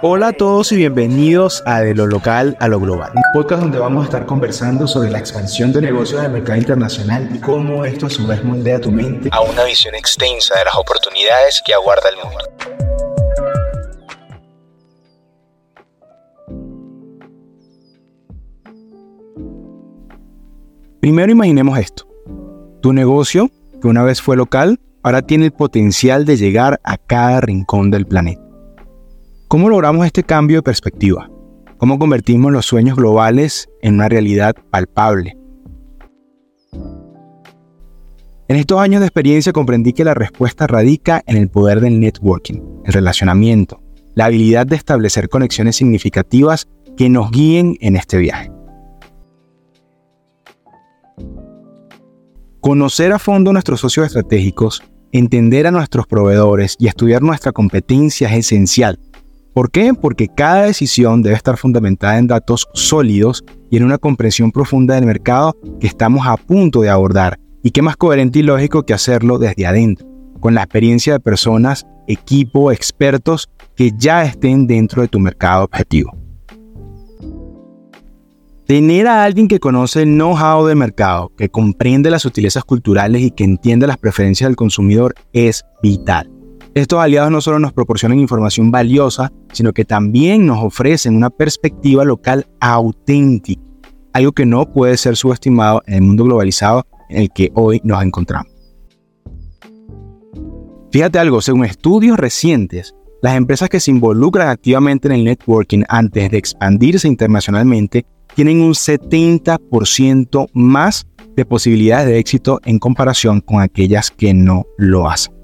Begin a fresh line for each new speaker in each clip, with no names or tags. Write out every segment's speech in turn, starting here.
Hola a todos y bienvenidos a De lo local a lo global, un podcast donde vamos a estar conversando sobre la expansión de negocios del mercado internacional y cómo esto a su vez moldea tu mente
a una visión extensa de las oportunidades que aguarda el mundo.
Primero imaginemos esto. Tu negocio, que una vez fue local, ahora tiene el potencial de llegar a cada rincón del planeta. ¿Cómo logramos este cambio de perspectiva? ¿Cómo convertimos los sueños globales en una realidad palpable? En estos años de experiencia comprendí que la respuesta radica en el poder del networking, el relacionamiento, la habilidad de establecer conexiones significativas que nos guíen en este viaje. Conocer a fondo nuestros socios estratégicos, entender a nuestros proveedores y estudiar nuestra competencia es esencial ¿Por qué? Porque cada decisión debe estar fundamentada en datos sólidos y en una comprensión profunda del mercado que estamos a punto de abordar. Y qué más coherente y lógico que hacerlo desde adentro, con la experiencia de personas, equipo, expertos que ya estén dentro de tu mercado objetivo. Tener a alguien que conoce el know-how del mercado, que comprende las sutilezas culturales y que entiende las preferencias del consumidor es vital. Estos aliados no solo nos proporcionan información valiosa, sino que también nos ofrecen una perspectiva local auténtica, algo que no puede ser subestimado en el mundo globalizado en el que hoy nos encontramos. Fíjate algo, según estudios recientes, las empresas que se involucran activamente en el networking antes de expandirse internacionalmente tienen un 70% más de posibilidades de éxito en comparación con aquellas que no lo hacen.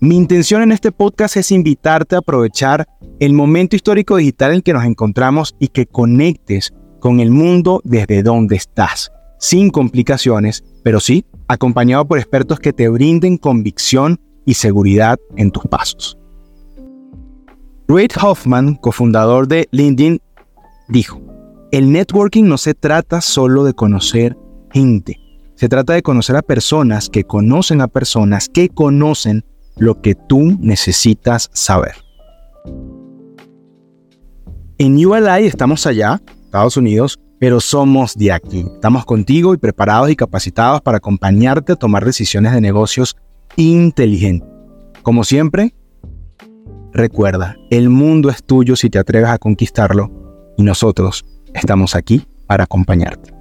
Mi intención en este podcast es invitarte a aprovechar el momento histórico digital en que nos encontramos y que conectes con el mundo desde donde estás, sin complicaciones, pero sí acompañado por expertos que te brinden convicción y seguridad en tus pasos. Reid Hoffman, cofundador de LinkedIn, dijo, el networking no se trata solo de conocer gente, se trata de conocer a personas que conocen a personas que conocen lo que tú necesitas saber. En ULI estamos allá, Estados Unidos, pero somos de aquí. Estamos contigo y preparados y capacitados para acompañarte a tomar decisiones de negocios inteligentes. Como siempre, recuerda, el mundo es tuyo si te atreves a conquistarlo y nosotros estamos aquí para acompañarte.